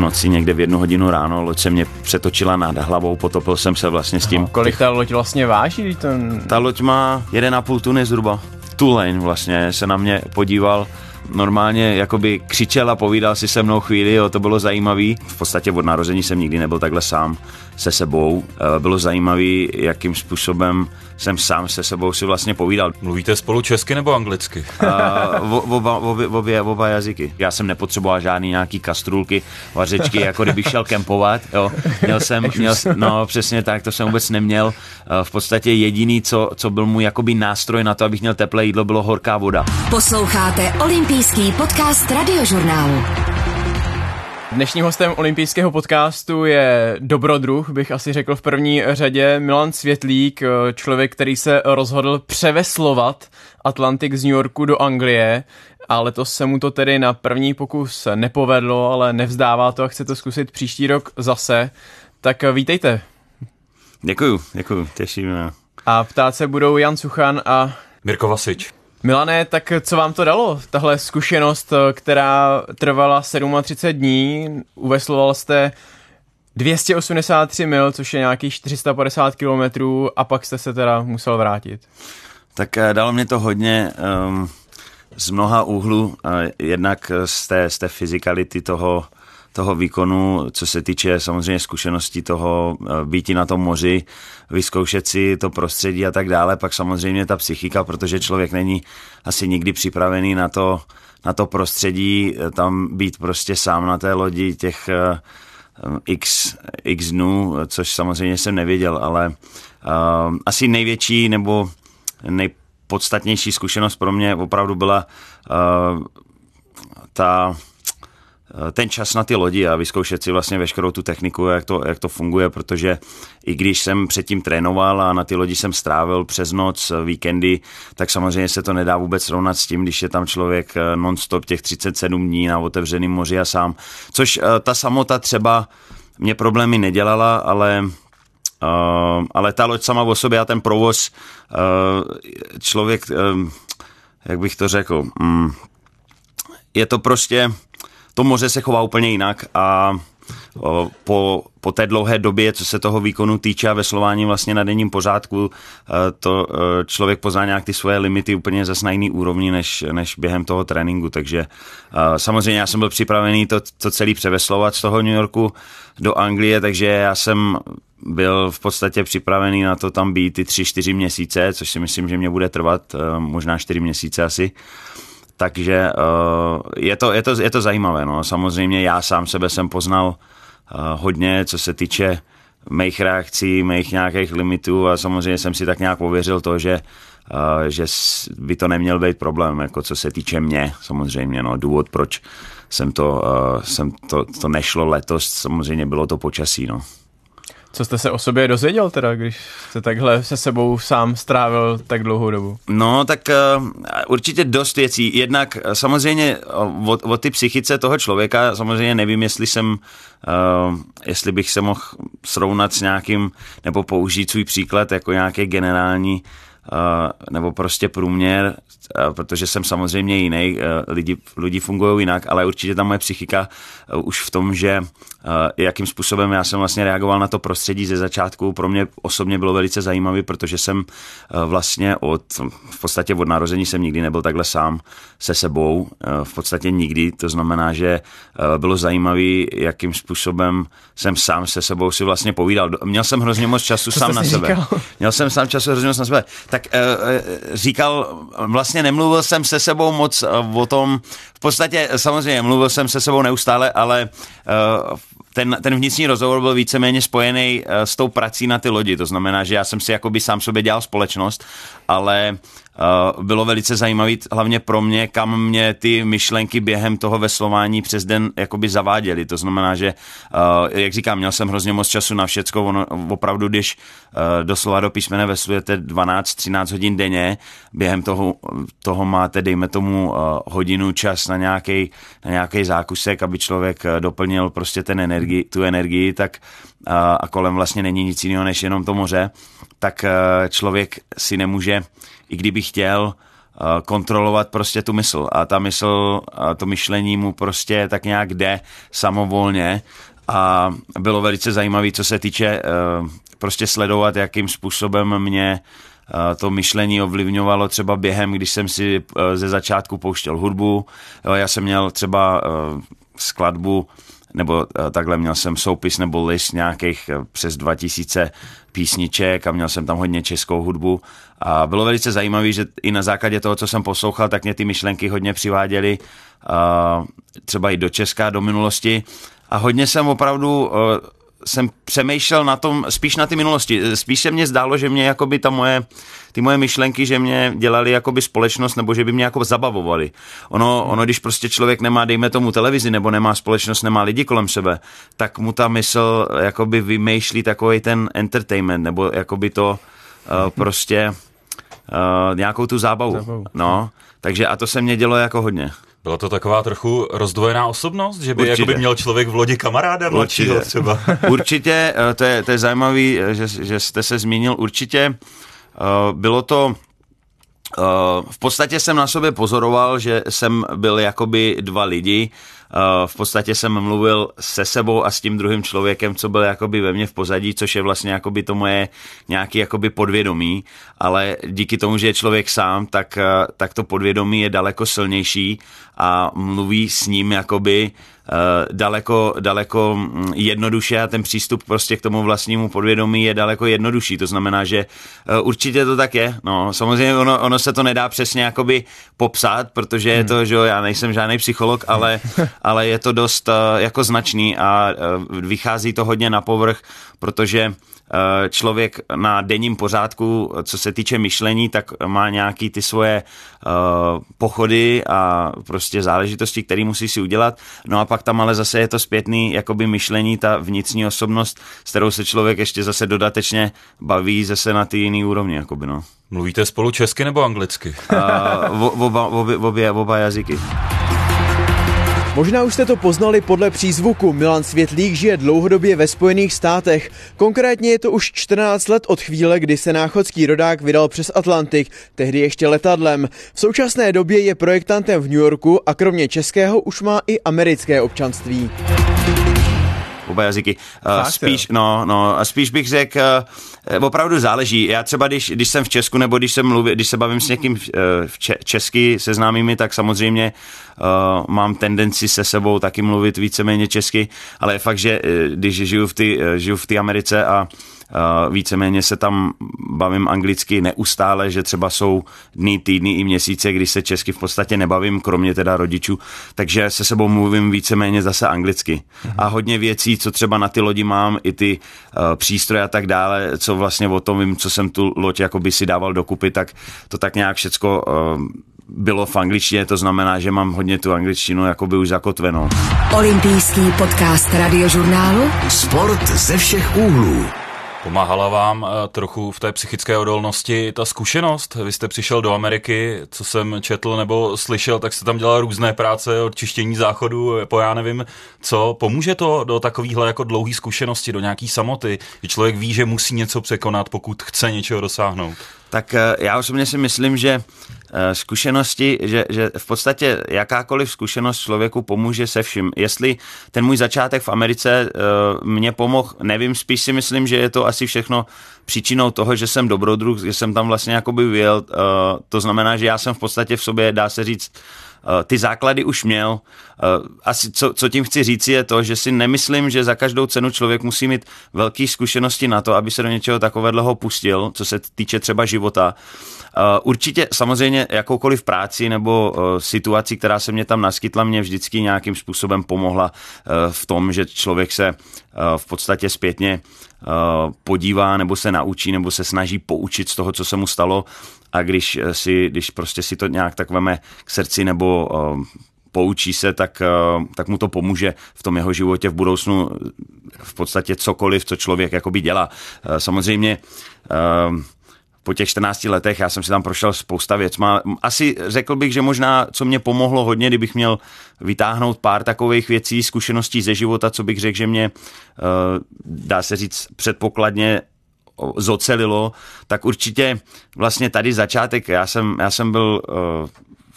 noci někde v jednu hodinu ráno, loď se mě přetočila nad hlavou, potopil jsem se vlastně s tím. Kolik ta loď vlastně váží? Ten... Ta loď má 1,5 tuny zhruba. Tulane vlastně se na mě podíval normálně jakoby křičel a povídal si se mnou chvíli, jo, to bylo zajímavý. V podstatě od narození jsem nikdy nebyl takhle sám se sebou. Eh, bylo zajímavý, jakým způsobem jsem sám se sebou si vlastně povídal. Mluvíte spolu česky nebo anglicky? Uh, oba, oba, oba, oba jazyky. Já jsem nepotřeboval žádný nějaký kastrulky, vařečky, jako kdybych šel kempovat. Jo. Měl jsem, měl, no přesně tak, to jsem vůbec neměl. Uh, v podstatě jediný, co, co byl můj jakoby nástroj na to, abych měl teplé jídlo, bylo horká voda. Posloucháte olympijský podcast radiožurnálu. Dnešním hostem olympijského podcastu je dobrodruh, bych asi řekl v první řadě, Milan Světlík, člověk, který se rozhodl převeslovat Atlantik z New Yorku do Anglie a letos se mu to tedy na první pokus nepovedlo, ale nevzdává to a chce to zkusit příští rok zase. Tak vítejte. Děkuju, děkuju, těším. A ptát se budou Jan Suchan a Mirko Vasič. Milané, tak co vám to dalo, tahle zkušenost, která trvala 37 dní, uvesloval jste 283 mil, což je nějakých 450 kilometrů a pak jste se teda musel vrátit. Tak eh, dalo mě to hodně um, z mnoha úhlů, uh, jednak z té, z té fyzikality toho, toho výkonu, co se týče samozřejmě zkušeností toho eh, býti na tom moři, vyzkoušet si to prostředí a tak dále, pak samozřejmě ta psychika, protože člověk není asi nikdy připravený na to, na to prostředí, eh, tam být prostě sám na té lodi těch eh, x, x dnů, což samozřejmě jsem nevěděl, ale uh, asi největší nebo nejpodstatnější zkušenost pro mě opravdu byla uh, ta ten čas na ty lodi a vyzkoušet si vlastně veškerou tu techniku, jak to, jak to funguje, protože i když jsem předtím trénoval a na ty lodi jsem strávil přes noc, eh, víkendy, tak samozřejmě se to nedá vůbec srovnat s tím, když je tam člověk eh, non-stop těch 37 dní na otevřeném moři a sám. Což ta samota třeba mě problémy nedělala, ale Uh, ale ta loď sama o sobě a ten provoz, uh, člověk, uh, jak bych to řekl, um, je to prostě, to moře se chová úplně jinak a po, po té dlouhé době, co se toho výkonu týče a veslování vlastně na denním pořádku, to člověk pozná nějak ty svoje limity úplně zase na jiný úrovni než, než během toho tréninku, takže samozřejmě já jsem byl připravený to, to celý převeslovat z toho New Yorku do Anglie, takže já jsem byl v podstatě připravený na to tam být ty tři, čtyři měsíce, což si myslím, že mě bude trvat možná čtyři měsíce asi. Takže uh, je, to, je, to, je to zajímavé. No. Samozřejmě já sám sebe jsem poznal uh, hodně, co se týče mých reakcí, mých nějakých limitů a samozřejmě jsem si tak nějak pověřil to, že, uh, že by to neměl být problém, jako co se týče mě samozřejmě. No. Důvod, proč jsem to, uh, jsem to, to nešlo letos, samozřejmě bylo to počasí. No. Co jste se o sobě dozvěděl teda, když jste takhle se sebou sám strávil tak dlouhou dobu? No, tak uh, určitě dost věcí. Jednak uh, samozřejmě o, o ty psychice toho člověka, samozřejmě nevím, jestli jsem, uh, jestli bych se mohl srovnat s nějakým, nebo použít svůj příklad jako nějaký generální nebo prostě průměr, protože jsem samozřejmě jiný, lidi, lidi fungují jinak, ale určitě ta moje psychika už v tom, že jakým způsobem já jsem vlastně reagoval na to prostředí ze začátku, pro mě osobně bylo velice zajímavé, protože jsem vlastně od, v podstatě od narození jsem nikdy nebyl takhle sám se sebou, v podstatě nikdy, to znamená, že bylo zajímavé, jakým způsobem jsem sám se sebou si vlastně povídal. Měl jsem hrozně moc času Co sám na sebe. Říkal? Měl jsem sám času hrozně moc na sebe. Tak říkal, vlastně nemluvil jsem se sebou moc o tom, v podstatě samozřejmě mluvil jsem se sebou neustále, ale uh, ten, ten vnitřní rozhovor byl víceméně spojený uh, s tou prací na ty lodi. To znamená, že já jsem si jakoby sám sobě dělal společnost, ale Uh, bylo velice zajímavé, hlavně pro mě, kam mě ty myšlenky během toho veslování přes den jakoby zaváděly. To znamená, že, uh, jak říkám, měl jsem hrozně moc času na všecko. Ono, opravdu, když uh, doslova do písmene veslujete 12-13 hodin denně, během toho, toho máte, dejme tomu, hodinu čas na nějaký na nějaký zákusek, aby člověk doplnil prostě ten energii, tu energii, tak a kolem vlastně není nic jiného než jenom to moře, tak člověk si nemůže i kdyby chtěl kontrolovat prostě tu mysl a ta mysl, to myšlení mu prostě tak nějak jde samovolně a bylo velice zajímavé, co se týče prostě sledovat, jakým způsobem mě to myšlení ovlivňovalo třeba během, když jsem si ze začátku pouštěl hudbu. Já jsem měl třeba skladbu nebo eh, takhle měl jsem soupis nebo list nějakých eh, přes 2000 písniček a měl jsem tam hodně českou hudbu. A bylo velice zajímavé, že i na základě toho, co jsem poslouchal, tak mě ty myšlenky hodně přiváděly uh, třeba i do Česka, do minulosti. A hodně jsem opravdu jsem přemýšlel na tom, spíš na ty minulosti. Spíš se mně zdálo, že mě jakoby ta moje, ty moje myšlenky, že mě dělali jakoby společnost, nebo že by mě jako zabavovali. Ono, ono, když prostě člověk nemá, dejme tomu televizi, nebo nemá společnost, nemá lidi kolem sebe, tak mu ta mysl jakoby vymýšlí takový ten entertainment, nebo jakoby to uh, prostě uh, nějakou tu zábavu. zábavu. No, takže a to se mě dělo jako hodně. Byla to taková trochu rozdvojená osobnost, že by jakoby měl člověk v lodi kamaráda mladšího určitě. třeba? Určitě, eh, to je, to je zajímavý, eh, že, že jste se zmínil, určitě uh, bylo to v podstatě jsem na sobě pozoroval, že jsem byl jakoby dva lidi. Uh, v podstatě jsem mluvil se sebou a s tím druhým člověkem, co byl jakoby ve mně v pozadí, což je vlastně jakoby to moje nějaký jakoby podvědomí, ale díky tomu, že je člověk sám, tak, uh, tak to podvědomí je daleko silnější a mluví s ním jakoby daleko, daleko mm, jednoduše a ten přístup prostě k tomu vlastnímu podvědomí je daleko jednodušší. To znamená, že uh, určitě to tak je. No, samozřejmě ono, ono se to nedá přesně jakoby popsat, protože je to, hmm. že jo, já nejsem žádný psycholog, ale, ale je to dost uh, jako značný a vychází to hodně na povrch, protože Eh, člověk na denním pořádku, co se týče myšlení, tak má nějaký ty svoje uh, pochody a prostě záležitosti, které musí si udělat. No a pak tam ale zase je to zpětný jakoby myšlení, ta vnitřní osobnost, s kterou se člověk ještě zase dodatečně baví zase na ty jiný úrovni. Jakoby, no. Mluvíte spolu česky nebo anglicky? Uh, oba, obě, obě, oba jazyky. Možná už jste to poznali podle přízvuku. Milan Světlík žije dlouhodobě ve Spojených státech. Konkrétně je to už 14 let od chvíle, kdy se náchodský rodák vydal přes Atlantik, tehdy ještě letadlem. V současné době je projektantem v New Yorku a kromě českého už má i americké občanství oba jazyky. Uh, spíš, no, no, a spíš bych řekl, uh, opravdu záleží. Já třeba, když, když jsem v Česku, nebo když se, mluví, když se bavím s někým uh, v če- česky se známými, tak samozřejmě uh, mám tendenci se sebou taky mluvit víceméně česky, ale je fakt, že když žiju v té žiju v Americe a víceméně se tam bavím anglicky neustále, že třeba jsou dny, týdny i měsíce, kdy se česky v podstatě nebavím, kromě teda rodičů, takže se sebou mluvím víceméně zase anglicky. A hodně věcí, co třeba na ty lodi mám, i ty uh, přístroje a tak dále, co vlastně o tom vím, co jsem tu loď jakoby si dával dokupy, tak to tak nějak všecko uh, bylo v angličtině, to znamená, že mám hodně tu angličtinu jakoby už zakotvenou. Olympijský podcast radiožurnálu Sport ze všech úhlů. Pomáhala vám eh, trochu v té psychické odolnosti ta zkušenost? Vy jste přišel do Ameriky, co jsem četl nebo slyšel, tak jste tam dělal různé práce od čištění záchodu, po já nevím co. Pomůže to do takovýchhle jako dlouhý zkušenosti, do nějaký samoty, že člověk ví, že musí něco překonat, pokud chce něčeho dosáhnout? Tak eh, já osobně si myslím, že eh, zkušenosti, že, že v podstatě jakákoliv zkušenost člověku pomůže se vším. Jestli ten můj začátek v Americe uh, mě pomohl, nevím, spíš si myslím, že je to asi všechno příčinou toho, že jsem dobrodruh, že jsem tam vlastně jakoby vyjel. Uh, to znamená, že já jsem v podstatě v sobě, dá se říct, Eh, ty základy už měl. Eh, asi co, co tím chci říct je to, že si nemyslím, že za každou cenu člověk musí mít velké zkušenosti na to, aby se do něčeho takového pustil, co se týče třeba života. Eh, určitě samozřejmě jakoukoliv práci nebo situaci, která se mě tam naskytla, mě vždycky nějakým způsobem pomohla v tom, že člověk se v podstatě zpětně podívá nebo se naučí nebo se snaží poučit z toho, co se mu stalo a když si, když prostě si to nějak tak veme k srdci nebo poučí se, tak, tak mu to pomůže v tom jeho životě v budoucnu v podstatě cokoliv, co člověk jakoby dělá. Samozřejmě po těch 14 letech, já jsem si tam prošel spousta věcma. Asi řekl bych, že možná, co mě pomohlo hodně, kdybych měl vytáhnout pár takových věcí, zkušeností ze života, co bych řekl, že mě, dá se říct, předpokladně zocelilo, tak určitě vlastně tady začátek, já jsem, já jsem byl uh,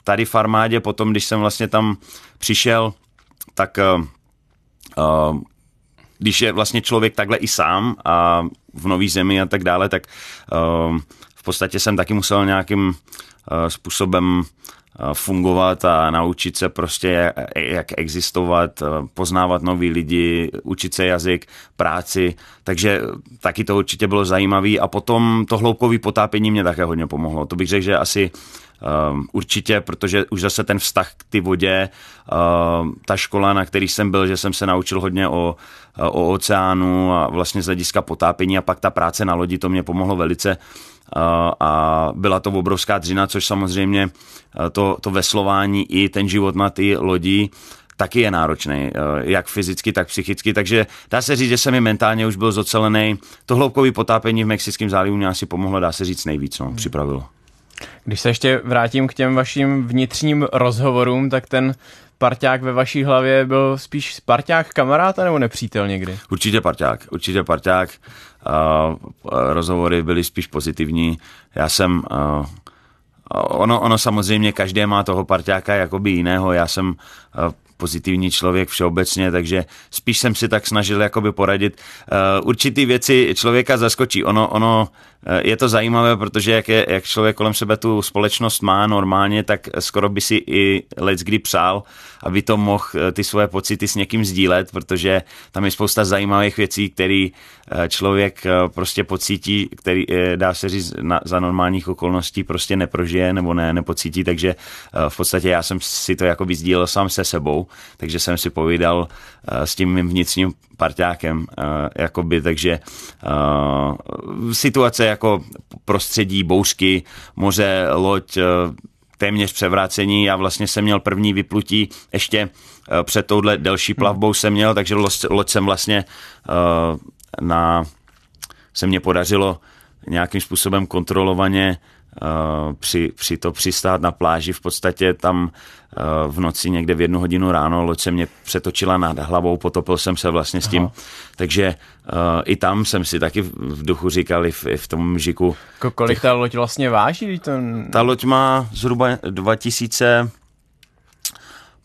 tady v armádě, potom když jsem vlastně tam přišel, tak uh, když je vlastně člověk takhle i sám a v nový zemi a tak dále, tak uh, v podstatě jsem taky musel nějakým uh, způsobem fungovat a naučit se prostě, jak existovat, poznávat nový lidi, učit se jazyk, práci, takže taky to určitě bylo zajímavé a potom to hloubkové potápění mě také hodně pomohlo. To bych řekl, že asi Um, určitě, protože už zase ten vztah k ty vodě, uh, ta škola, na který jsem byl, že jsem se naučil hodně o, o oceánu a vlastně z hlediska potápění a pak ta práce na lodi, to mě pomohlo velice a byla to obrovská dřina, což samozřejmě to, to veslování i ten život na ty lodi taky je náročný, jak fyzicky, tak psychicky, takže dá se říct, že jsem mi mentálně už byl zocelený. To hloubkové potápění v Mexickém zálivu mě asi pomohlo, dá se říct nejvíc, no, připravilo. Když se ještě vrátím k těm vašim vnitřním rozhovorům, tak ten parťák ve vaší hlavě byl spíš parťák kamaráda nebo nepřítel někdy? Určitě parťák, určitě parťák. Uh, rozhovory byly spíš pozitivní. Já jsem uh, Ono, ono samozřejmě, každý má toho parťáka jakoby jiného. Já jsem pozitivní člověk všeobecně, takže spíš jsem si tak snažil jakoby poradit. Určitý věci člověka zaskočí. Ono, ono Eh, je to zajímavé, protože jak, je, jak člověk kolem sebe tu společnost má normálně, tak skoro by si i let kdy přál, aby to mohl eh, ty svoje pocity s někým sdílet, protože tam je spousta zajímavých věcí, které eh, člověk prostě pocítí, který dá se říct na, za normálních okolností prostě neprožije nebo ne, nepocítí, takže v podstatě já jsem si to jako sdílel sám se sebou, takže jsem si povídal s tím mým vnitřním parťákem, jakoby, takže situace jako prostředí, bouřky, moře, loď, eh, téměř převrácení. Já vlastně jsem měl první vyplutí ještě eh, před touhle delší plavbou jsem měl, takže loď jsem vlastně eh, na, se mě podařilo nějakým způsobem kontrolovaně Eh, při, při to přistát na pláži v podstatě tam eh, v noci někde v jednu hodinu ráno loď se mě přetočila nad hlavou, potopil jsem se vlastně s tím, Aha. takže uh, i tam jsem si taky v duchu říkal, i v, i v tom žiku. Kolik ta loď vlastně váží? Ten... Ta loď má zhruba 2000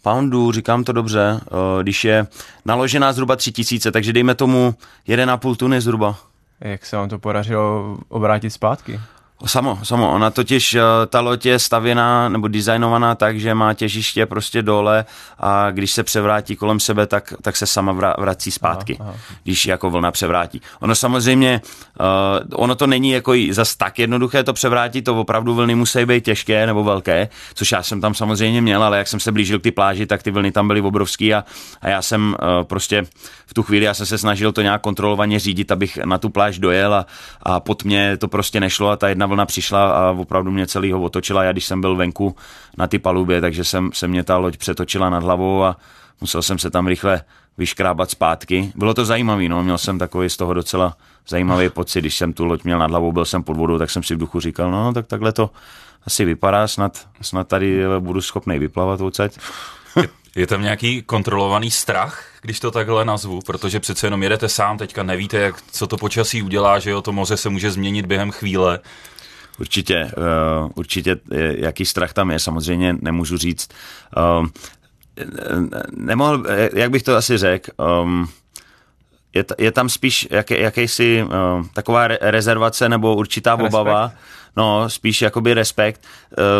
poundů, říkám to dobře, uh, když je naložená zhruba 3000, takže dejme tomu 1,5 tuny zhruba. Jak se vám to podařilo obrátit zpátky? Samo, samo. Ona totiž, eh, ta loď je stavěná nebo designovaná tak, že má těžiště prostě dole a když se převrátí kolem sebe, tak, tak se sama vrací zpátky, aha, aha. když jako vlna převrátí. Ono samozřejmě, uh, ono to není jako zas tak jednoduché to převrátit, to opravdu vlny musí být těžké nebo velké, což já jsem tam samozřejmě měl, ale jak jsem se blížil k ty pláži, tak ty vlny tam byly obrovský a, a já jsem uh, prostě v tu chvíli, já jsem se snažil to nějak kontrolovaně řídit, abych na tu pláž dojel a, a pod mě to prostě nešlo a ta jedna vlna přišla a opravdu mě celýho otočila. Já když jsem byl venku na ty palubě, takže jsem, se mě ta loď přetočila nad hlavou a musel jsem se tam rychle vyškrábat zpátky. Bylo to zajímavé, no, měl jsem takový z toho docela zajímavý pocit, když jsem tu loď měl nad hlavou, byl jsem pod vodou, tak jsem si v duchu říkal, no tak takhle to asi vypadá, snad, snad tady budu schopný vyplavat odsaď. Je tam nějaký kontrolovaný strach, když to takhle nazvu, protože přece jenom jedete sám, teďka nevíte, jak, co to počasí udělá, že jo, to moře se může změnit během chvíle. Určitě, uh, určitě, jaký strach tam je, samozřejmě nemůžu říct. Uh, nemohl, jak bych to asi řekl, um, je, tam spíš jak, jakýsi uh, taková re, rezervace nebo určitá Respekt. obava no, spíš jakoby respekt.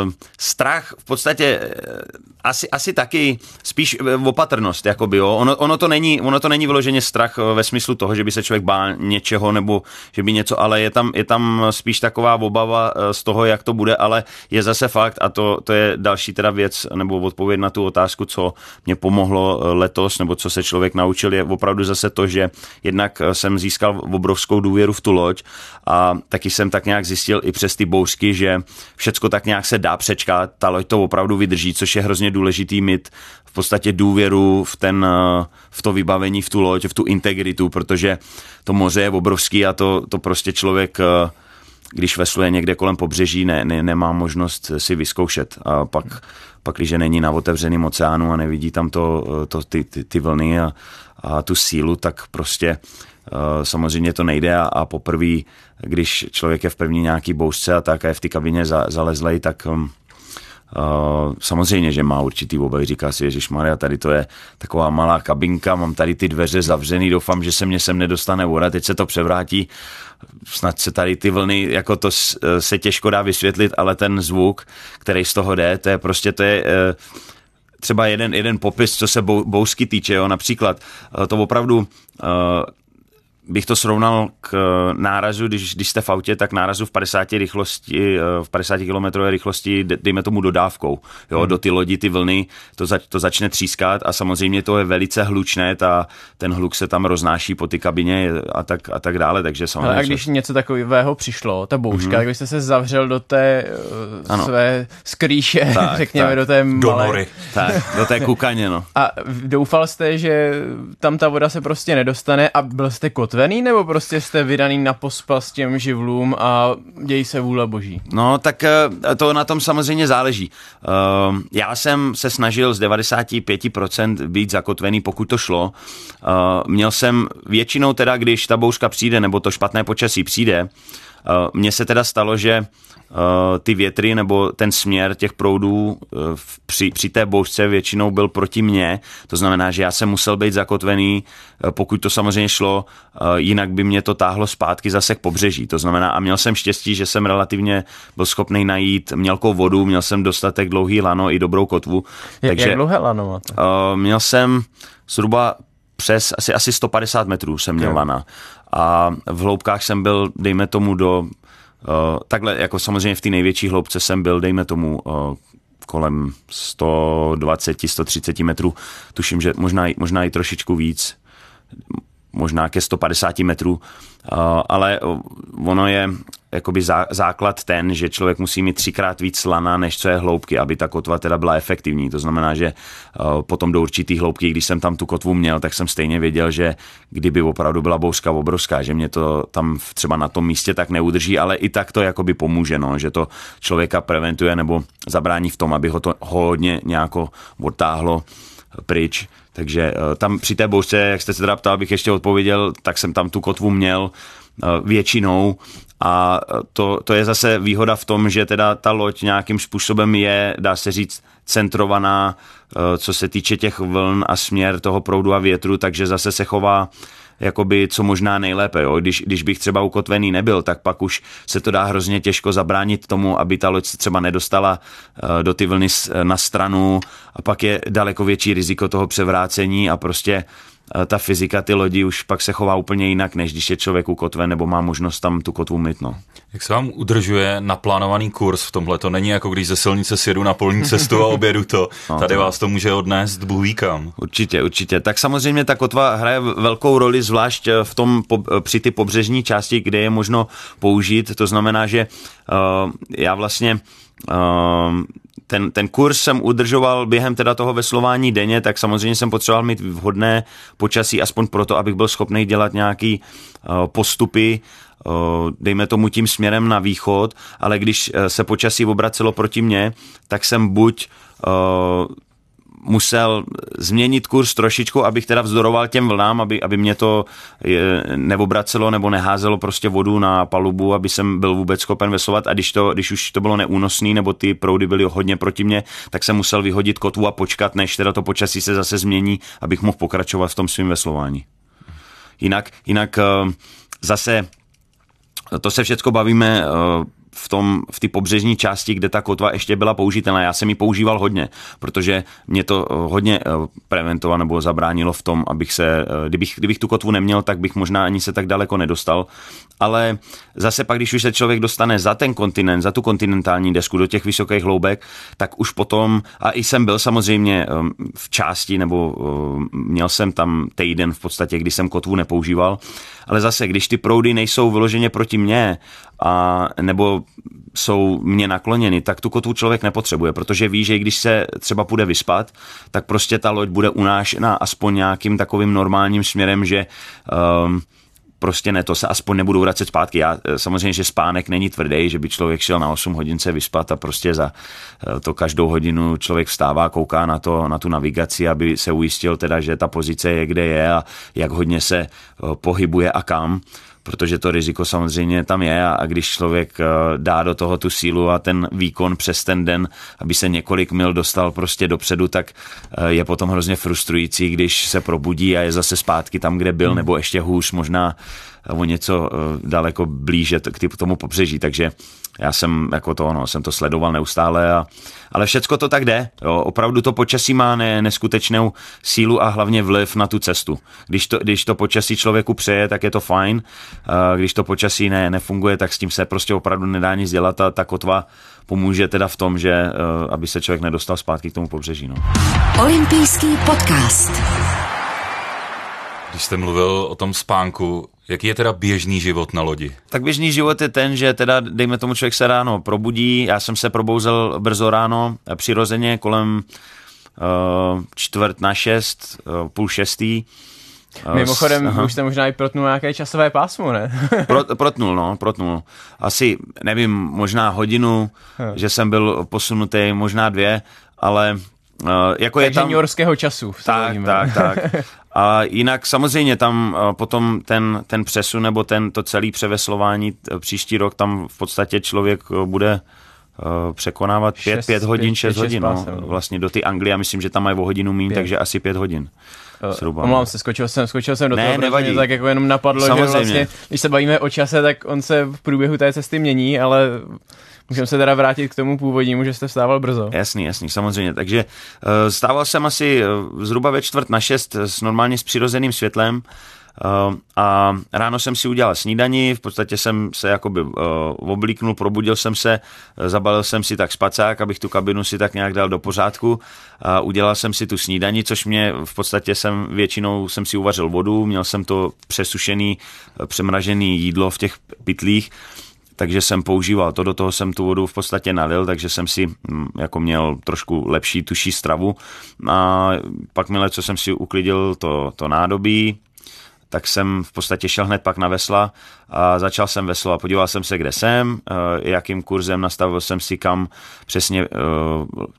Uh, strach v podstatě uh, asi, asi taky spíš eh, opatrnost, jakoby, jo. Ono, ono, to není, ono to není vyloženě strach ve smyslu toho, že by se člověk bál něčeho nebo že by něco, ale je tam, je tam spíš taková obava z toho, jak to bude, ale je zase fakt a to, to je další teda věc nebo odpověď na tu otázku, co mě pomohlo letos nebo co se člověk naučil, je opravdu zase to, že jednak jsem získal obrovskou důvěru v tu loď a taky jsem tak nějak zjistil i přes ty bouřky, že všecko tak nějak se dá přečkat, ta loď to opravdu vydrží, což je hrozně důležitý mít v podstatě důvěru v, ten, eh, v to vybavení, v tu loď, v tu integritu, protože to moře je obrovský a to, to prostě člověk eh, když vesluje někde kolem pobřeží, ne, ne, nemá možnost si vyzkoušet. A pak, pak když není na otevřeném oceánu a nevidí tam to, eh, to, ty, ty, ty vlny a, a tu sílu, tak prostě samozřejmě to nejde a, a poprvé, když člověk je v první nějaký bouřce a tak a je v té kabině za, zalezlej, tak um, Uh, samozřejmě, že má určitý obavy, říká si, Ježíš Maria, tady to je taková malá kabinka, mám tady ty dveře zavřený, doufám, že se mě sem nedostane voda, teď se to převrátí, snad se tady ty vlny, jako to se těžko dá vysvětlit, ale ten zvuk, který z toho jde, to je prostě, to je uh, třeba jeden, jeden popis, co se bousky týče, jo, například uh, to opravdu bych to srovnal k eh, nárazu, když, když jste v autě, tak nárazu v 50 rychlosti, eh, v 50 km rychlosti, dejme tomu dodávkou, jo, hmm. do ty lodi, ty vlny, to, zač, to začne třískat a samozřejmě to je velice hlučné, ta, ten hluk se tam roznáší po ty kabině a tak, a tak dále, takže samozřejmě. Ale a když něco takového přišlo, ta bouška, hmm. když jste se zavřel do té uh, ano. své skrýše, tak, řekněme, tak. do té malé... Do nory. Tak, do té kukaně, no. A doufal jste, že tam ta voda se prostě nedostane a byl jste kotve mrtvený, nebo prostě jste vydaný na pospas těm živlům a dějí se vůle boží? No, tak eh, to na tom samozřejmě záleží. Eh, já jsem se snažil z 95% být zakotvený, pokud to šlo. Eh, měl jsem většinou teda, když ta bouřka přijde, nebo to špatné počasí přijde, mně se teda stalo, že Eh, ty větry nebo ten směr těch proudů eh, při, při té bouřce většinou byl proti mně, to znamená, že já jsem musel být zakotvený, eh, pokud to samozřejmě šlo, jinak by mě to táhlo zpátky zase k pobřeží. To znamená, a měl jsem štěstí, že jsem relativně byl schopný najít mělkou vodu, měl jsem dostatek dlouhý lano i dobrou kotvu. Jak, takže, jak dlouhé lano máte? Měl jsem zhruba přes asi, asi 150 metrů jsem měl okay. lana. A v hloubkách jsem byl, dejme tomu, do Uh, takhle, jako samozřejmě v té největší hloubce jsem byl, dejme tomu, uh, kolem 120, 130 metrů, tuším, že možná, možná i trošičku víc, možná ke 150 metrů, ale ono je jakoby základ ten, že člověk musí mít třikrát víc lana, než co je hloubky, aby ta kotva teda byla efektivní. To znamená, že potom do určitý hloubky, když jsem tam tu kotvu měl, tak jsem stejně věděl, že kdyby opravdu byla bouřka obrovská, že mě to tam třeba na tom místě tak neudrží, ale i tak to jakoby pomůže, no, že to člověka preventuje nebo zabrání v tom, aby ho to hodně nějako odtáhlo pryč. Takže eh, tam při té bouřce, jak jste se teda ptal, bych ještě odpověděl, tak jsem tam tu kotvu měl eh, většinou. A eh, to, to je zase výhoda v tom, že teda ta loď nějakým způsobem je, dá se říct, centrovaná, co se týče těch vln a směr toho proudu a větru, takže zase se chová jakoby co možná nejlépe. Jo? Když, když bych třeba ukotvený nebyl, tak pak už se to dá hrozně těžko zabránit tomu, aby ta loď se třeba nedostala uh, do ty vlny na stranu a pak je daleko větší riziko toho převrácení a prostě ta fyzika ty lodi už pak se chová úplně jinak, než když je člověk ukotven nebo má možnost tam tu kotvu myt. No. Jak se vám udržuje naplánovaný kurz v tomhle? To není jako když ze silnice sjedu na polní cestu a objedu to. No, Tady to... vás to může odnést Bůh kam. Určitě, určitě. Tak samozřejmě ta kotva hraje velkou roli, zvlášť v tom při ty pobřežní části, kde je možno použít. To znamená, že uh, já vlastně uh, ten, ten kurz jsem udržoval během teda toho veslování denně, tak samozřejmě jsem potřeboval mít vhodné počasí, aspoň proto, abych byl schopný dělat nějaký uh, postupy, uh, dejme tomu tím směrem na východ, ale když uh, se počasí obracelo proti mně, tak jsem buď musel změnit kurz trošičku, abych teda vzdoroval těm vlnám, aby, aby mě to neobracelo nebo neházelo prostě vodu na palubu, aby jsem byl vůbec schopen veslovat a když, to, když už to bylo neúnosný nebo ty proudy byly hodně proti mně, tak jsem musel vyhodit kotvu a počkat, než teda to počasí se zase změní, abych mohl pokračovat v tom svém veslování. Jinak, jinak eh, zase to se všechno bavíme eh, v tom, v té pobřežní části, kde ta kotva ještě byla použitelná. Já jsem ji používal hodně, protože mě to eh, hodně eh, preventovalo nebo zabránilo v tom, abych se, eh, kdybych, kdybych tu kotvu neměl, tak bych možná ani se tak daleko nedostal. Ale zase pak, když už se člověk dostane za ten kontinent, za tu kontinentální desku, do těch vysokých hloubek, tak už potom, a i jsem byl samozřejmě v části, nebo měl jsem tam týden v podstatě, kdy jsem kotvu nepoužíval, ale zase, když ty proudy nejsou vyloženě proti mně, a, nebo jsou mě nakloněny, tak tu kotvu člověk nepotřebuje, protože ví, že když se třeba půjde vyspat, tak prostě ta loď bude unášena aspoň nějakým takovým normálním směrem, že um, prostě ne, to se aspoň nebudu vracet zpátky. Já, eh, samozřejmě, že spánek není tvrdý, že by člověk šel na 8 hodin se vyspat a prostě za eh, to každou hodinu člověk vstává, kouká na, to, na tu navigaci, aby se ujistil teda, že ta pozice je, kde je a jak hodně se pohybuje a kam protože to riziko samozřejmě tam je a, a když člověk dá do toho tu sílu a ten výkon přes ten den, aby se několik mil dostal prostě dopředu, tak je potom hrozně frustrující, když se probudí a je zase zpátky tam, kde byl, hmm. nebo ještě hůř možná o něco daleko blíže k tomu pobřeží, takže já jsem jako to, no, jsem to sledoval neustále, a, ale všecko to tak jde. Jo. Opravdu to počasí má ne, neskutečnou sílu a hlavně vliv na tu cestu. Když to, když to počasí člověku přeje, tak je to fajn. Když to počasí ne, nefunguje, tak s tím se prostě opravdu nedá nic dělat a ta kotva pomůže teda v tom, že aby se člověk nedostal zpátky k tomu pobřeží. No. Olympijský podcast. Když jste mluvil o tom spánku, jaký je teda běžný život na lodi? Tak běžný život je ten, že teda, dejme tomu, člověk se ráno probudí, já jsem se probouzel brzo ráno, přirozeně kolem uh, čtvrt na šest, uh, půl šestý, Mimochodem, Aha. už jste možná i protnul nějaké časové pásmo, ne? Pro, protnul, no, protnul. Asi, nevím, možná hodinu, Aha. že jsem byl posunutý, možná dvě, ale jako Takže je tam... juniorského času. Tak, tak, tak. A jinak samozřejmě tam uh, potom ten, ten přesun nebo ten, to celé převeslování příští rok tam v podstatě člověk uh, bude překonávat 5, 5 hodin, 6 hodin. No, no, vlastně do ty Anglie, myslím, že tam mají o hodinu méně, takže asi 5 hodin. Zhruba. Omlouvám se, skočil jsem, skočil jsem do ne, toho, nevadí. tak jako jenom napadlo, Samozřejmě. že vlastně, když se bavíme o čase, tak on se v průběhu té cesty mění, ale Můžeme se teda vrátit k tomu původnímu, že jste vstával brzo. Jasný, jasný, samozřejmě. Takže uh, stával jsem asi uh, zhruba ve čtvrt na šest s normálně s přirozeným světlem. Uh, a ráno jsem si udělal snídani, v podstatě jsem se jakoby oblíknul, probudil jsem se, zabalil jsem si tak spacák, abych tu kabinu si tak nějak dal do pořádku a udělal jsem si tu snídani, což mě v podstatě jsem většinou jsem si uvařil vodu, měl jsem to přesušený, přemražený jídlo v těch pytlích takže jsem používal to, do toho jsem tu vodu v podstatě nalil, takže jsem si mm, jako měl trošku lepší, tuší stravu. A pak mile, co jsem si uklidil to, to nádobí, tak jsem v podstatě šel hned pak na vesla a začal jsem veslo a podíval jsem se, kde jsem, eh, jakým kurzem, nastavil jsem si kam přesně eh,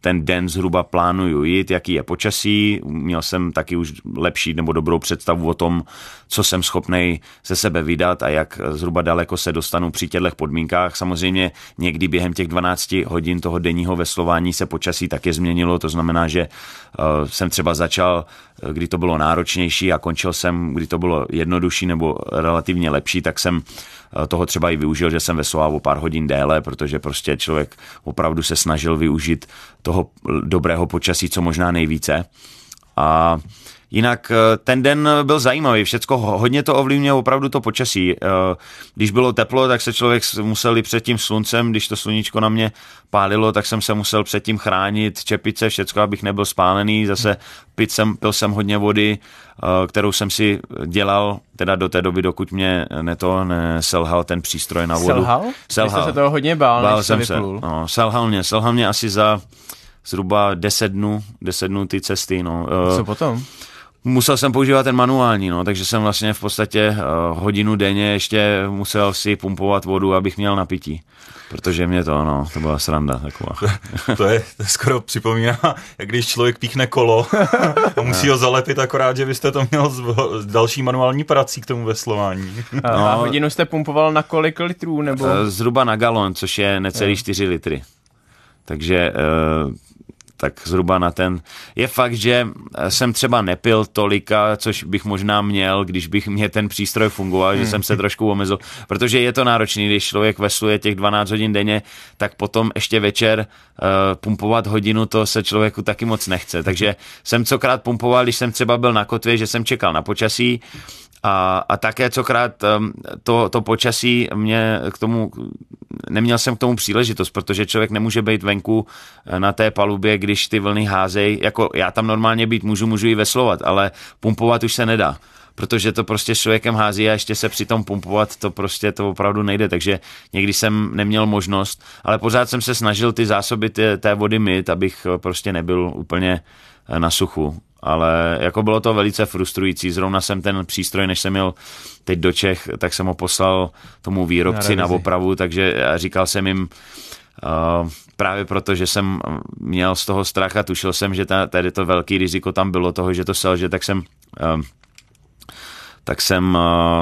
ten den zhruba plánuju jít, jaký je počasí, měl jsem taky už lepší nebo dobrou představu o tom, co jsem schopný ze sebe vydat a jak zhruba daleko se dostanu při těchto podmínkách. Samozřejmě někdy během těch 12 hodin toho denního veslování se počasí také změnilo, to znamená, že eh, jsem třeba začal, kdy to bylo náročnější a končil jsem, kdy to bylo jednodušší nebo relativně lepší, tak jsem Eh, toho třeba i využil, že jsem vesoval o pár hodin déle, protože prostě člověk opravdu se snažil využít toho dobrého počasí, co možná nejvíce. A Jinak eh, ten den byl zajímavý, všecko hodně to ovlivnilo opravdu to počasí. Eh, když bylo teplo, tak se člověk musel i před tím sluncem, když to sluníčko na mě pálilo, tak jsem se musel předtím chránit, čepice, všecko, abych nebyl spálený. Zase pit jsem, pil jsem hodně vody, eh, kterou jsem si dělal, teda do té doby, dokud mě neto neselhal ten přístroj na vodu. Selhal? Selhal. Jste se toho hodně bál, bál než jsem se, no, selhal mě, selhal mě asi za zhruba 10 dnů, 10 dnů ty cesty. No. Co potom? Musel jsem používat ten manuální, no, takže jsem vlastně v podstatě uh, hodinu denně ještě musel si pumpovat vodu, abych měl napití. Protože mě to, no, to byla sranda taková. to, je, to je skoro připomíná, jak když člověk píchne kolo a musí ho zalepit, akorát, že byste to měl z další manuální prací k tomu veslování. A, no, a hodinu jste pumpoval na kolik litrů? Nebo? Eh, zhruba na galon, což je necelý 4 litry. Takže uh, tak zhruba na ten. Je fakt, že jsem třeba nepil tolika, což bych možná měl, když bych mě ten přístroj fungoval, že hmm. jsem se trošku omezil, protože je to náročný, když člověk vesluje těch 12 hodin denně, tak potom ještě večer uh, pumpovat hodinu, to se člověku taky moc nechce. Takže jsem cokrát pumpoval, když jsem třeba byl na kotvě, že jsem čekal na počasí, a, a také cokrát to, to počasí mě k tomu, neměl jsem k tomu příležitost, protože člověk nemůže být venku eh, na té palubě, když ty vlny házej, jako já tam normálně být můžu, můžu i veslovat, ale pumpovat už se nedá protože to prostě s člověkem hází a ještě se přitom pumpovat, to prostě to opravdu nejde, takže někdy jsem neměl možnost, ale pořád jsem se snažil ty zásoby té, té vody mít, abych prostě nebyl úplně eh, na suchu ale jako bylo to velice frustrující. Zrovna jsem ten přístroj, než jsem měl teď do Čech, tak jsem ho poslal tomu výrobci na, na opravu, takže říkal jsem jim, uh, právě proto, že jsem měl z toho strach a tušil jsem, že ta, tady to velký riziko tam bylo toho, že to selže, tak jsem uh, tak jsem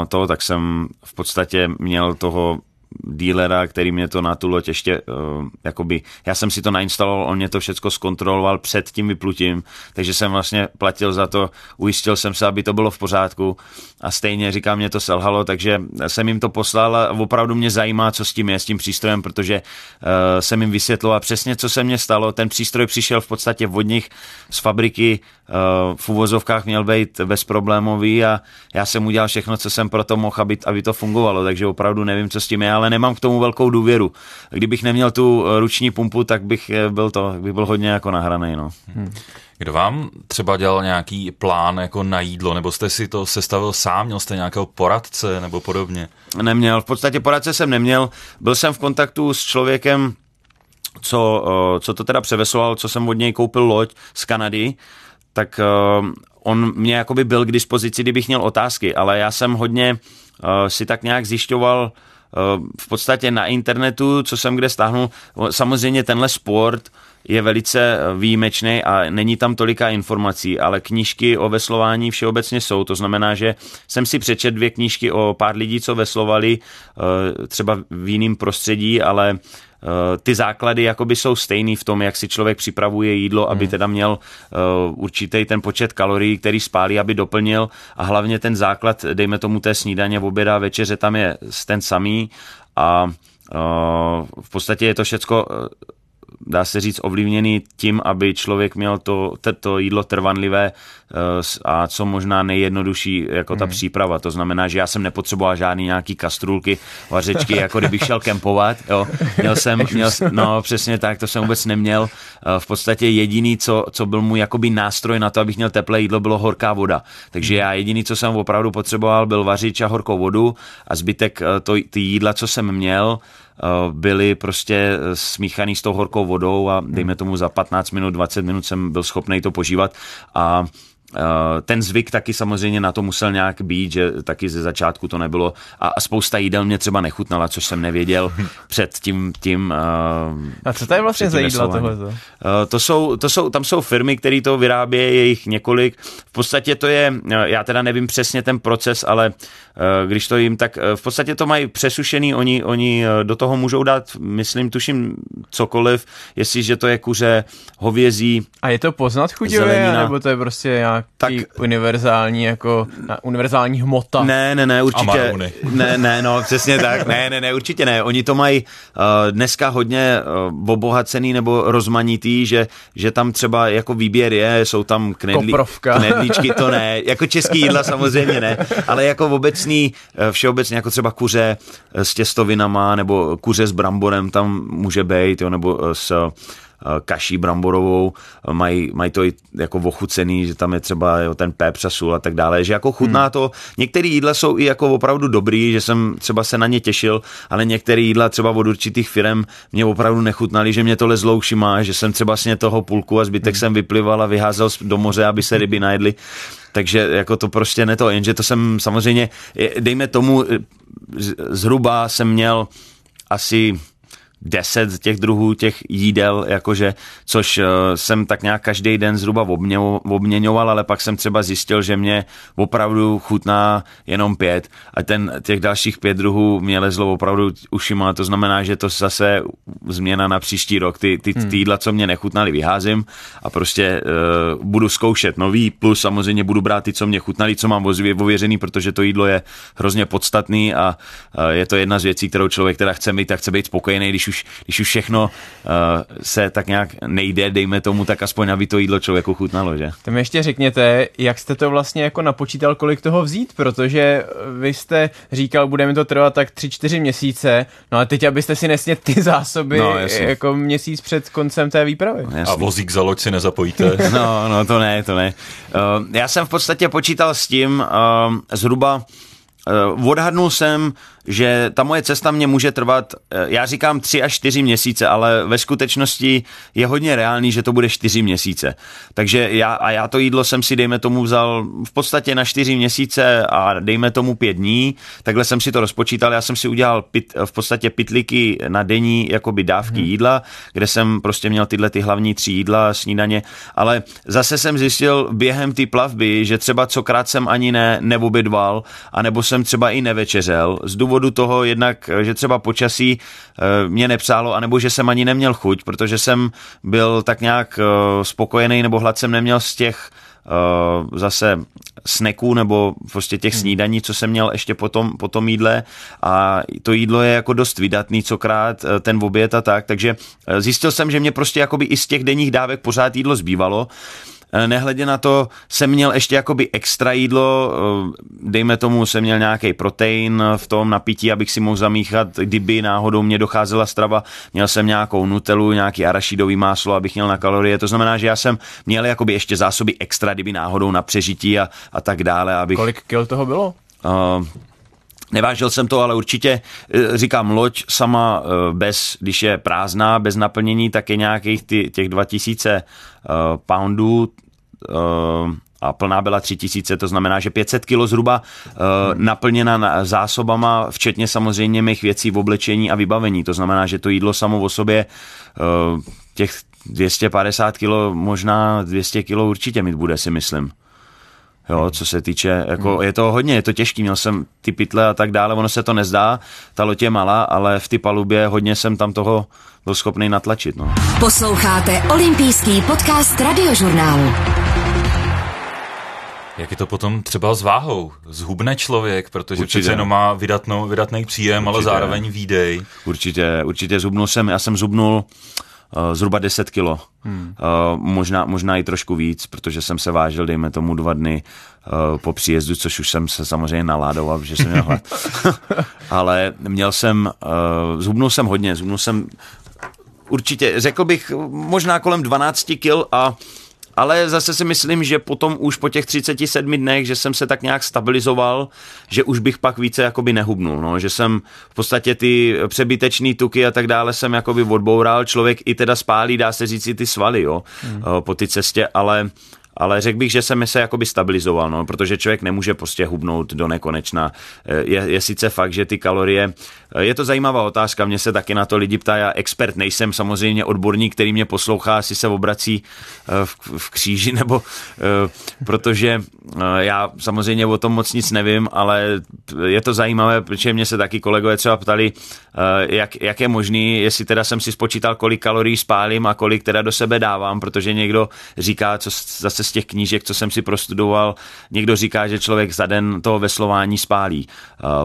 to, tak jsem v podstatě měl toho dílera, který mě to na tu loď ještě, uh, jakoby, já jsem si to nainstaloval, on mě to všechno zkontroloval před tím vyplutím, takže jsem vlastně platil za to, ujistil jsem se, aby to bylo v pořádku a stejně říkám, mě to selhalo, takže jsem jim to poslal a opravdu mě zajímá, co s tím je, s tím přístrojem, protože uh, jsem jim vysvětloval přesně, co se mně stalo. Ten přístroj přišel v podstatě od nich z fabriky, uh, v uvozovkách měl být bezproblémový a já jsem udělal všechno, co jsem pro to mohl, aby, aby to fungovalo, takže opravdu nevím, co s tím je, ale nemám k tomu velkou důvěru. Kdybych neměl tu ruční pumpu, tak bych byl to, bych byl hodně jako nahraný. No. Hmm. Kdo vám třeba dělal nějaký plán jako na jídlo, nebo jste si to sestavil sám, měl jste nějakého poradce nebo podobně? Neměl, v podstatě poradce jsem neměl. Byl jsem v kontaktu s člověkem, co, co to teda převesoval, co jsem od něj koupil loď z Kanady, tak on mě jakoby byl k dispozici, kdybych měl otázky, ale já jsem hodně si tak nějak zjišťoval v podstatě na internetu, co jsem kde stáhnul. Samozřejmě tenhle sport je velice výjimečný a není tam tolika informací, ale knížky o veslování všeobecně jsou. To znamená, že jsem si přečet dvě knížky o pár lidí, co veslovali eh, třeba v jiném prostředí, ale eh, ty základy jakoby jsou stejný v tom, jak si člověk připravuje jídlo, aby hmm. teda měl uh, určitý ten počet kalorií, který spálí, aby doplnil a hlavně ten základ, dejme tomu té snídaně, oběda, večeře, tam je ten samý a uh, v podstatě je to všecko dá se říct, ovlivněný tím, aby člověk měl to, to jídlo trvanlivé eh, a co možná nejjednodušší jako ta hmm. příprava. To znamená, že já jsem nepotřeboval žádný nějaký kastrulky, vařečky, jako kdybych šel kempovat. Jo. Měl jsem, měl, no přesně tak, to jsem vůbec neměl. Eh, v podstatě jediný, co, co byl můj jakoby nástroj na to, abych měl teplé jídlo, bylo horká voda. Takže já jediný, co jsem opravdu potřeboval, byl vařič a horkou vodu a zbytek eh, to, ty jídla, co jsem měl, byly prostě eh, smíchaný s tou horkou vodou a dejme tomu za 15 minut, 20 minut jsem byl schopný to požívat a Eh, ten zvyk taky samozřejmě na to musel nějak být, že taky ze začátku to nebylo a spousta jídel mě třeba nechutnala, což jsem nevěděl před tím... tím a co to je vlastně za jídla tohle? Eh, to jsou, to jsou, tam jsou firmy, které to vyrábějí, je jich několik. V podstatě to je, eh, já teda nevím přesně ten proces, ale když to jim, tak v podstatě to mají přesušený, oni, oni do toho můžou dát, myslím, tuším cokoliv, jestliže to je kuře, hovězí, A je to poznat chudivě, nebo to je prostě nějak tak, univerzální jako univerzální hmota. Ne, ne, ne, určitě. Ne, ne, no, přesně tak. Ne, ne, ne, určitě ne. Oni to mají uh, dneska hodně uh, obohacený nebo rozmanitý, že, že tam třeba jako výběr je, jsou tam knedlí, knedlíčky, to ne. Jako český jídla samozřejmě ne, ale jako obecný, uh, všeobecně jako třeba kuře s těstovinama nebo kuře s bramborem tam může být, jo, nebo s Eh, kaší bramborovou, mají, mají to i jako ochucený, že tam je třeba jo, ten pepř a sůl a tak dále, že jako chutná hmm. to, některé jídla jsou i jako opravdu dobrý, že jsem třeba se na ně těšil, ale některé jídla třeba od určitých firm mě opravdu nechutnali, že mě to lezlo ušima, že jsem třeba sně toho půlku a zbytek hmm. jsem vyplival a vyházel do moře, aby se ryby najedly takže jako to prostě ne to, jenže to jsem samozřejmě, dejme tomu, zhruba jsem měl asi deset těch druhů těch jídel, jakože, což uh, jsem tak nějak každý den zhruba obměňoval, ale pak jsem třeba zjistil, že mě opravdu chutná jenom pět a ten, těch dalších pět druhů mě lezlo opravdu ušima, to znamená, že to zase změna na příští rok, ty, ty, hmm. ty jídla, co mě nechutnaly, vyházím a prostě uh, budu zkoušet nový, plus samozřejmě budu brát ty, co mě chutnali, co mám ověřený, protože to jídlo je hrozně podstatný a uh, je to jedna z věcí, kterou člověk teda chce mít, tak chce být spokojený, když už, když už všechno uh, se tak nějak nejde, dejme tomu, tak aspoň aby to jídlo člověku chutnalo, že? Tak mi ještě řekněte, jak jste to vlastně jako napočítal, kolik toho vzít, protože vy jste říkal, bude mi to trvat tak 3-4 měsíce, no a teď abyste si nesně ty zásoby no, jako měsíc před koncem té výpravy. No, a vozík za loď si nezapojíte. no, no to ne, to ne. Uh, já jsem v podstatě počítal s tím uh, zhruba uh, odhadnul jsem, že ta moje cesta mě může trvat, uh, já říkám tři až čtyři měsíce, ale ve skutečnosti je hodně reálný, že to bude čtyři měsíce. Takže já, a já to jídlo jsem si, dejme tomu, vzal v podstatě na čtyři měsíce a dejme tomu pět dní, takhle jsem si to rozpočítal, já jsem si udělal pit, v podstatě pitliky na denní jakoby dávky hmm. jídla, kde jsem prostě měl tyhle ty hlavní tři jídla, snídaně, ale zase jsem zjistil během té plavby, že třeba cokrát jsem ani ne, neobědval, anebo jsem třeba i nevečeřel, z důvodu toho jednak, že třeba počasí e, mě nepřálo, anebo že jsem ani neměl chuť, protože jsem byl tak nějak e, spokojený, nebo hlad jsem neměl z těch zase sneků nebo prostě těch hmm. snídaní, co jsem měl ještě potom, po tom jídle a to jídlo je jako dost vydatný cokrát, ten oběd a tak, takže zjistil jsem, že mě prostě jakoby i z těch denních dávek pořád jídlo zbývalo Eh, nehledě na to jsem měl ještě jakoby extra jídlo, eh, dejme tomu jsem měl nějaký protein v tom napití, abych si mohl zamíchat, kdyby náhodou mě docházela strava, měl jsem nějakou nutelu, nějaký arašidový máslo, abych měl na kalorie, to znamená, že já jsem měl jakoby ještě zásoby extra, kdyby náhodou na přežití a, a tak dále. Abych, Kolik kil toho bylo? Uh, Nevážil jsem to, ale určitě říkám, loď sama bez, když je prázdná, bez naplnění, tak je nějakých ty, těch 2000 uh, poundů uh, a plná byla 3000, to znamená, že 500 kg zhruba uh, naplněna na zásobama, včetně samozřejmě mých věcí v oblečení a vybavení. To znamená, že to jídlo samo o sobě uh, těch 250 kg, možná 200 kg určitě mít bude, si myslím. Jo, co se týče, jako je to hodně, je to těžký, měl jsem ty pytle a tak dále, ono se to nezdá, ta loď je malá, ale v ty palubě hodně jsem tam toho byl schopný natlačit. No. Posloucháte olympijský podcast radiožurnálu. Jak je to potom třeba s váhou? Zhubne člověk, protože určitě. přece jenom má vydatnou, vydatný příjem, určitě. ale zároveň výdej. Určitě, určitě zhubnul jsem, já jsem zhubnul uh, zhruba 10 kilo. Hmm. Uh, možná, možná i trošku víc, protože jsem se vážil, dejme tomu dva dny uh, po příjezdu, což už jsem se samozřejmě naládoval, že jsem měl hlad. Ale měl jsem, uh, zhubnul jsem hodně, zhubnul jsem určitě, řekl bych, možná kolem 12 kil a ale zase si myslím, že potom už po těch 37 dnech, že jsem se tak nějak stabilizoval, že už bych pak více jakoby nehubnul, no, že jsem v podstatě ty přebytečné tuky a tak dále jsem jakoby odboural, člověk i teda spálí, dá se říct i ty svaly, jo, hmm. po té cestě, ale ale řekl bych, že jsem se jakoby stabilizoval, no, protože člověk nemůže prostě hubnout do nekonečna. Je, je sice fakt, že ty kalorie, je to zajímavá otázka, mě se taky na to lidi ptá, já expert nejsem, samozřejmě odborník, který mě poslouchá, asi se obrací eh, v, v kříži, nebo eh, protože eh, já samozřejmě o tom moc nic nevím, ale je to zajímavé, protože mě se taky kolegové třeba ptali, jak, jak je možný, jestli teda jsem si spočítal, kolik kalorií spálím a kolik teda do sebe dávám, protože někdo říká, co zase z těch knížek, co jsem si prostudoval, někdo říká, že člověk za den toho veslování spálí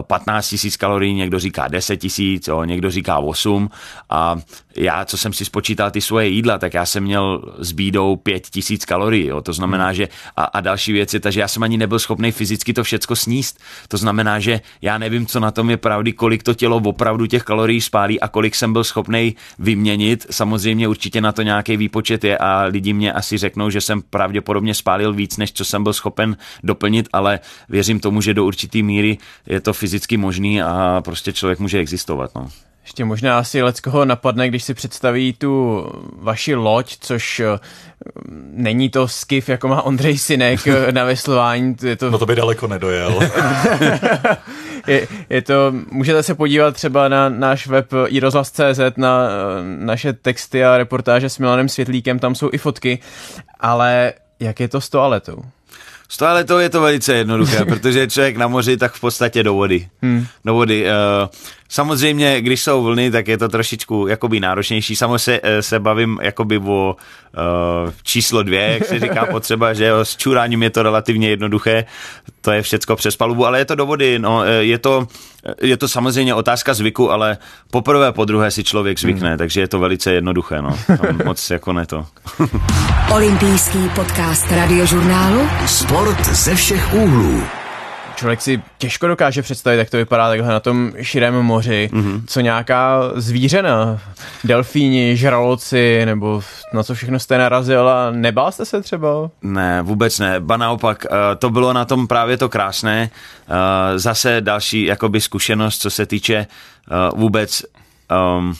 15 tisíc kalorií, někdo říká 10 tisíc, někdo říká 8 a já, co jsem si spočítal ty svoje jídla, tak já jsem měl s bídou 5 tisíc kalorií, jo. to znamená, hmm. že a, a další věci, takže já jsem ani nebyl schopný fyzicky to všecko sníst. To znamená, že já nevím, co na tom je pravdy, kolik to tělo opravdu těch kalorií spálí a kolik jsem byl schopný vyměnit. Samozřejmě určitě na to nějaký výpočet je a lidi mě asi řeknou, že jsem pravděpodobně spálil víc, než co jsem byl schopen doplnit, ale věřím tomu, že do určitý míry je to fyzicky možný a prostě člověk může existovat. No. Ještě možná asi leckoho napadne, když si představí tu vaši loď, což eh, není to skiff, jako má Ondřej Sinek eh, na veslování. Je to... No to by daleko nedojel. je, je to, můžete se podívat třeba na náš web iRozhlas.cz, na eh, naše texty a reportáže s Milanem Světlíkem, tam jsou i fotky, ale jak je to s toaletou? S toaletou je to velice jednoduché, protože je člověk na moři, tak v podstatě do vody. Hmm. Do vody. Uh, Samozřejmě, když jsou vlny, tak je to trošičku jakoby náročnější. Samo se, eh, se bavím jakoby o uh, číslo dvě, jak se říká potřeba, že jo, s čuráním je to relativně jednoduché, to je všecko přes palubu, ale je to do vody, no, je to, je to samozřejmě otázka zvyku, ale poprvé, po druhé si člověk zvykne, hmm. takže je to velice jednoduché, no, moc jako ne to. Olympijský podcast radiožurnálu Sport ze všech úhlů. Člověk si těžko dokáže představit, jak to vypadá takhle na tom širém moři, mm-hmm. co nějaká zvířena, delfíni, žraloci, nebo na co všechno jste narazil a nebál jste se třeba? Ne, vůbec ne, ba naopak, eh, to bylo na tom právě to krásné, eh, zase další jakoby zkušenost, co se týče eh, vůbec um,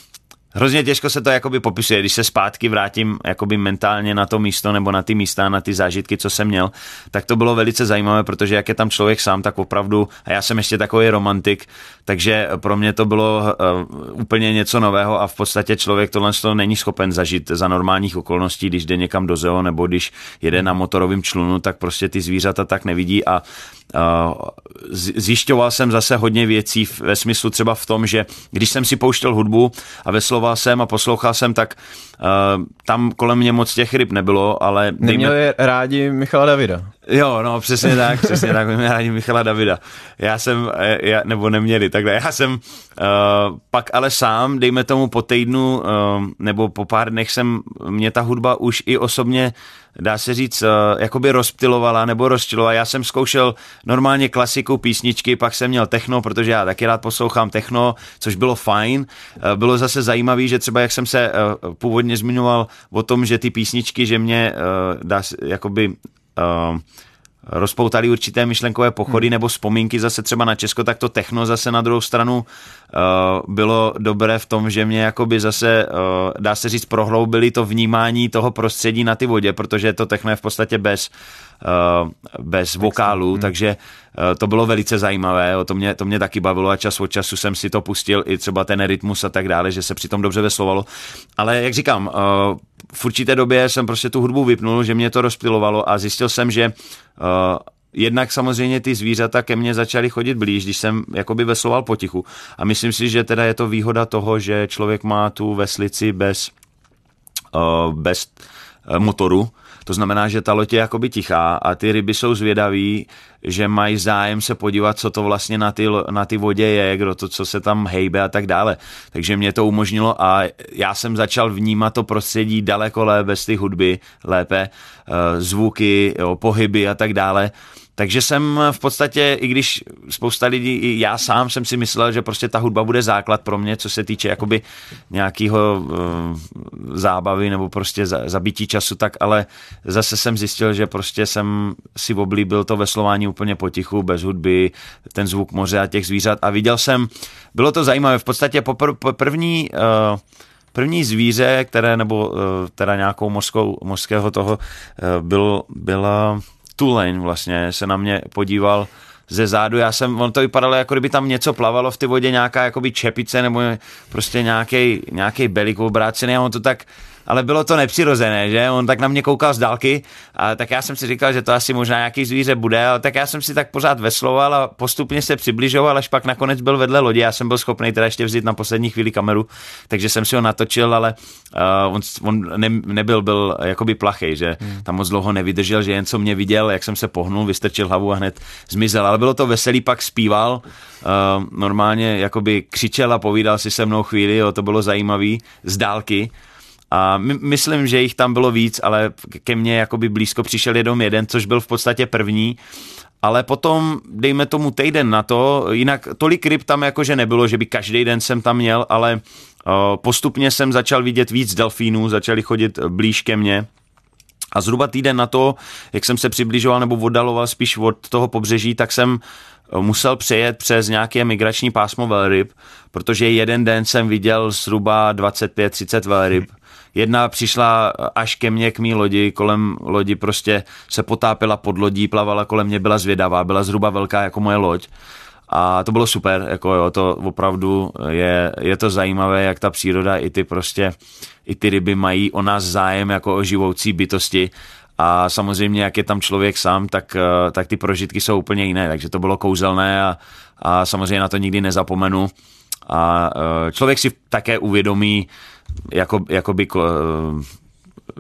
Hrozně těžko se to jakoby popisuje, když se zpátky vrátím jakoby mentálně na to místo nebo na ty místa, na ty zážitky, co jsem měl, tak to bylo velice zajímavé, protože jak je tam člověk sám, tak opravdu, a já jsem ještě takový romantik, takže pro mě to bylo uh, úplně něco nového a v podstatě člověk tohle to není schopen zažít za normálních okolností, když jde někam do zoo nebo když jede na motorovém člunu, tak prostě ty zvířata tak nevidí a uh, zjišťoval jsem zase hodně věcí ve smyslu třeba v tom, že když jsem si pouštěl hudbu a vesloval jsem a poslouchal jsem, tak tam kolem mě moc těch ryb nebylo, ale... Neměli dejme... rádi Michala Davida. Jo, no přesně tak, přesně tak, měli rádi Michala Davida. Já jsem, eh, já, nebo neměli, takhle, já jsem uh, pak ale sám, dejme tomu po týdnu uh, nebo po pár dnech jsem, mě ta hudba už i osobně dá se říct, uh, jakoby rozptilovala nebo rozčilovala. Já jsem zkoušel normálně klasiku písničky, pak jsem měl techno, protože já taky rád poslouchám techno, což bylo fajn. Uh, bylo zase zajímavé, že třeba jak jsem se uh, původně zmiňoval o tom, že ty písničky, že mě uh, dá jakoby uh, rozpoutali určité myšlenkové pochody hmm. nebo vzpomínky zase třeba na Česko, tak to techno zase na druhou stranu uh, bylo dobré v tom, že mě jakoby zase, uh, dá se říct, prohloubili to vnímání toho prostředí na ty vodě, protože to techno je v podstatě bez, uh, bez vokálů, hmm. takže uh, to bylo velice zajímavé, to mě, to mě taky bavilo a čas od času jsem si to pustil, i třeba ten rytmus a tak dále, že se přitom dobře veslovalo. Ale jak říkám, uh, v určité době jsem prostě tu hudbu vypnul, že mě to rozptilovalo a zjistil jsem, že jednak samozřejmě ty zvířata ke mně začaly chodit blíž, když jsem jakoby vesloval potichu. A myslím si, že teda je to výhoda toho, že člověk má tu veslici bez, bez motoru, to znamená, že ta loď je jakoby tichá a ty ryby jsou zvědaví, že mají zájem se podívat, co to vlastně na ty, na ty vodě je, kdo to, co se tam hejbe a tak dále. Takže mě to umožnilo a já jsem začal vnímat to prostředí daleko lépe bez ty hudby, lépe, eh, zvuky, jo, pohyby a tak dále. Takže jsem v podstatě, i když spousta lidí, i já sám jsem si myslel, že prostě ta hudba bude základ pro mě, co se týče jakoby nějakého uh, zábavy nebo prostě za, zabití času, tak ale zase jsem zjistil, že prostě jsem si oblíbil to veslování úplně potichu, bez hudby, ten zvuk moře a těch zvířat. A viděl jsem, bylo to zajímavé, v podstatě popr, první uh, První zvíře, které, nebo teda nějakou mořskou, mořského toho, byl, byla Tulane vlastně se na mě podíval ze zádu, já jsem, on to vypadalo, jako kdyby tam něco plavalo v té vodě, nějaká jakoby čepice nebo prostě nějaký, nějaký belik obrácený a on to tak ale bylo to nepřirozené, že? On tak na mě koukal z dálky a tak já jsem si říkal, že to asi možná nějaký zvíře bude, ale tak já jsem si tak pořád vesloval a postupně se přibližoval, až pak nakonec byl vedle lodi. Já jsem byl schopný teda ještě vzít na poslední chvíli kameru, takže jsem si ho natočil, ale uh, on, on ne, nebyl, byl jakoby plachej, že hmm. tam moc dlouho nevydržel, že jen co mě viděl, jak jsem se pohnul, vystrčil hlavu a hned zmizel, ale bylo to veselý, pak zpíval, uh, normálně jakoby křičel a povídal si se mnou chvíli, jo, to bylo zajímavý z dálky. A my, myslím, že jich tam bylo víc, ale ke mně jakoby blízko přišel jenom jeden, což byl v podstatě první. Ale potom, dejme tomu týden na to, jinak tolik ryb tam jakože nebylo, že by každý den jsem tam měl, ale postupně jsem začal vidět víc delfínů, začali chodit blíž ke mně. A zhruba týden na to, jak jsem se přibližoval nebo oddaloval spíš od toho pobřeží, tak jsem musel přejet přes nějaké migrační pásmo velryb, protože jeden den jsem viděl zhruba 25-30 velryb. Jedna přišla až ke mně, k mý lodi, kolem lodi prostě se potápila pod lodí, plavala kolem mě, byla zvědavá, byla zhruba velká jako moje loď. A to bylo super, jako jo, to opravdu je, je to zajímavé, jak ta příroda i ty prostě, i ty ryby mají o nás zájem jako o živoucí bytosti a samozřejmě, jak je tam člověk sám, tak, tak ty prožitky jsou úplně jiné, takže to bylo kouzelné a, a samozřejmě na to nikdy nezapomenu. A e, člověk si také uvědomí, jako, jakoby, e,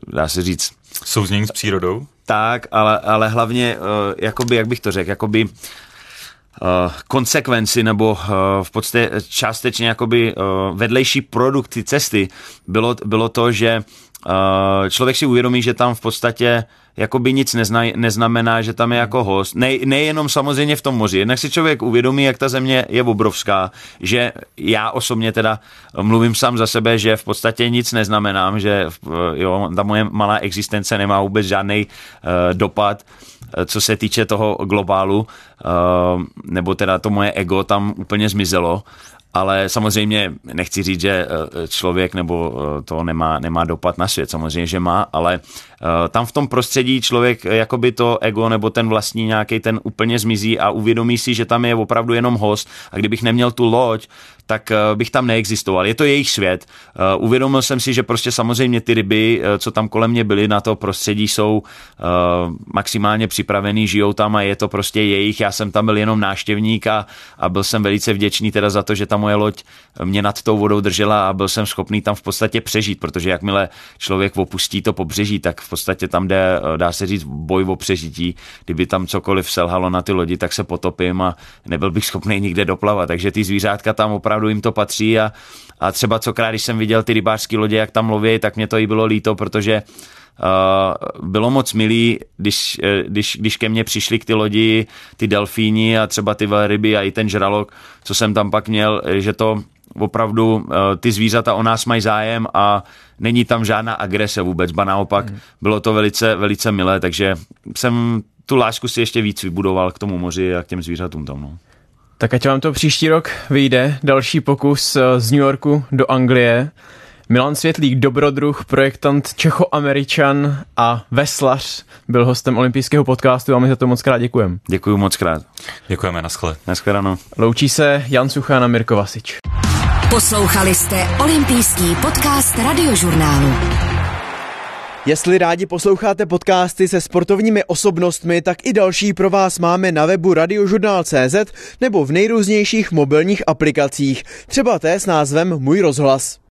dá se říct... Souznění s přírodou? Tak, ale, ale hlavně, e, jakoby, jak bych to řekl, jakoby konsekvenci nebo v podstatě částečně jakoby vedlejší produkt ty cesty bylo, bylo to, že člověk si uvědomí, že tam v podstatě jakoby nic nezna, neznamená, že tam je jako host. Ne, nejenom samozřejmě v tom moři. Jednak si člověk uvědomí, jak ta země je obrovská, že já osobně teda mluvím sám za sebe, že v podstatě nic neznamenám, že jo, ta moje malá existence nemá vůbec žádný uh, dopad co se týče toho globálu, nebo teda to moje ego tam úplně zmizelo ale samozřejmě nechci říct, že eh, člověk nebo eh, to nemá, nemá dopad na svět, samozřejmě, že má, ale tam v tom prostředí člověk jakoby to ego nebo ten vlastní nějaký ten úplně zmizí a uvědomí si, že tam je opravdu jenom host a kdybych neměl tu loď, tak bych tam neexistoval. Je to jejich svět. Uvědomil jsem si, že prostě samozřejmě ty ryby, co tam kolem mě byly na to prostředí, jsou maximálně připravený, žijou tam a je to prostě jejich. Já jsem tam byl jenom náštěvník a, a byl jsem velice vděčný teda za to, že tam moje loď mě nad tou vodou držela a byl jsem schopný tam v podstatě přežít, protože jakmile člověk opustí to pobřeží, tak v podstatě tam jde, dá se říct, boj o přežití. Kdyby tam cokoliv selhalo na ty lodi, tak se potopím a nebyl bych schopný nikde doplavat. Takže ty zvířátka tam opravdu jim to patří a, a třeba cokrát, když jsem viděl ty rybářské lodě, jak tam loví, tak mě to i bylo líto, protože Uh, bylo moc milý, když, eh, když, když ke mně přišli k ty lodi, ty delfíni a třeba ty velryby a i ten žralok, co jsem tam pak měl, že to opravdu uh, ty zvířata o nás mají zájem a není tam žádná agrese vůbec, ba naopak mm. bylo to velice, velice milé, takže jsem tu lásku si ještě víc vybudoval k tomu moři a k těm zvířatům tam. No. Tak ať vám to příští rok vyjde, další pokus z New Yorku do Anglie. Milan Světlík, dobrodruh, projektant Čechoameričan a veslař, byl hostem olympijského podcastu a my za to moc krát děkujeme. Děkuji moc krát. Děkujeme, naschle. Naschledanou. Loučí se Jan Suchán a Mirko Vasič. Poslouchali jste olympijský podcast radiožurnálu. Jestli rádi posloucháte podcasty se sportovními osobnostmi, tak i další pro vás máme na webu radiožurnál.cz nebo v nejrůznějších mobilních aplikacích, třeba té s názvem Můj rozhlas.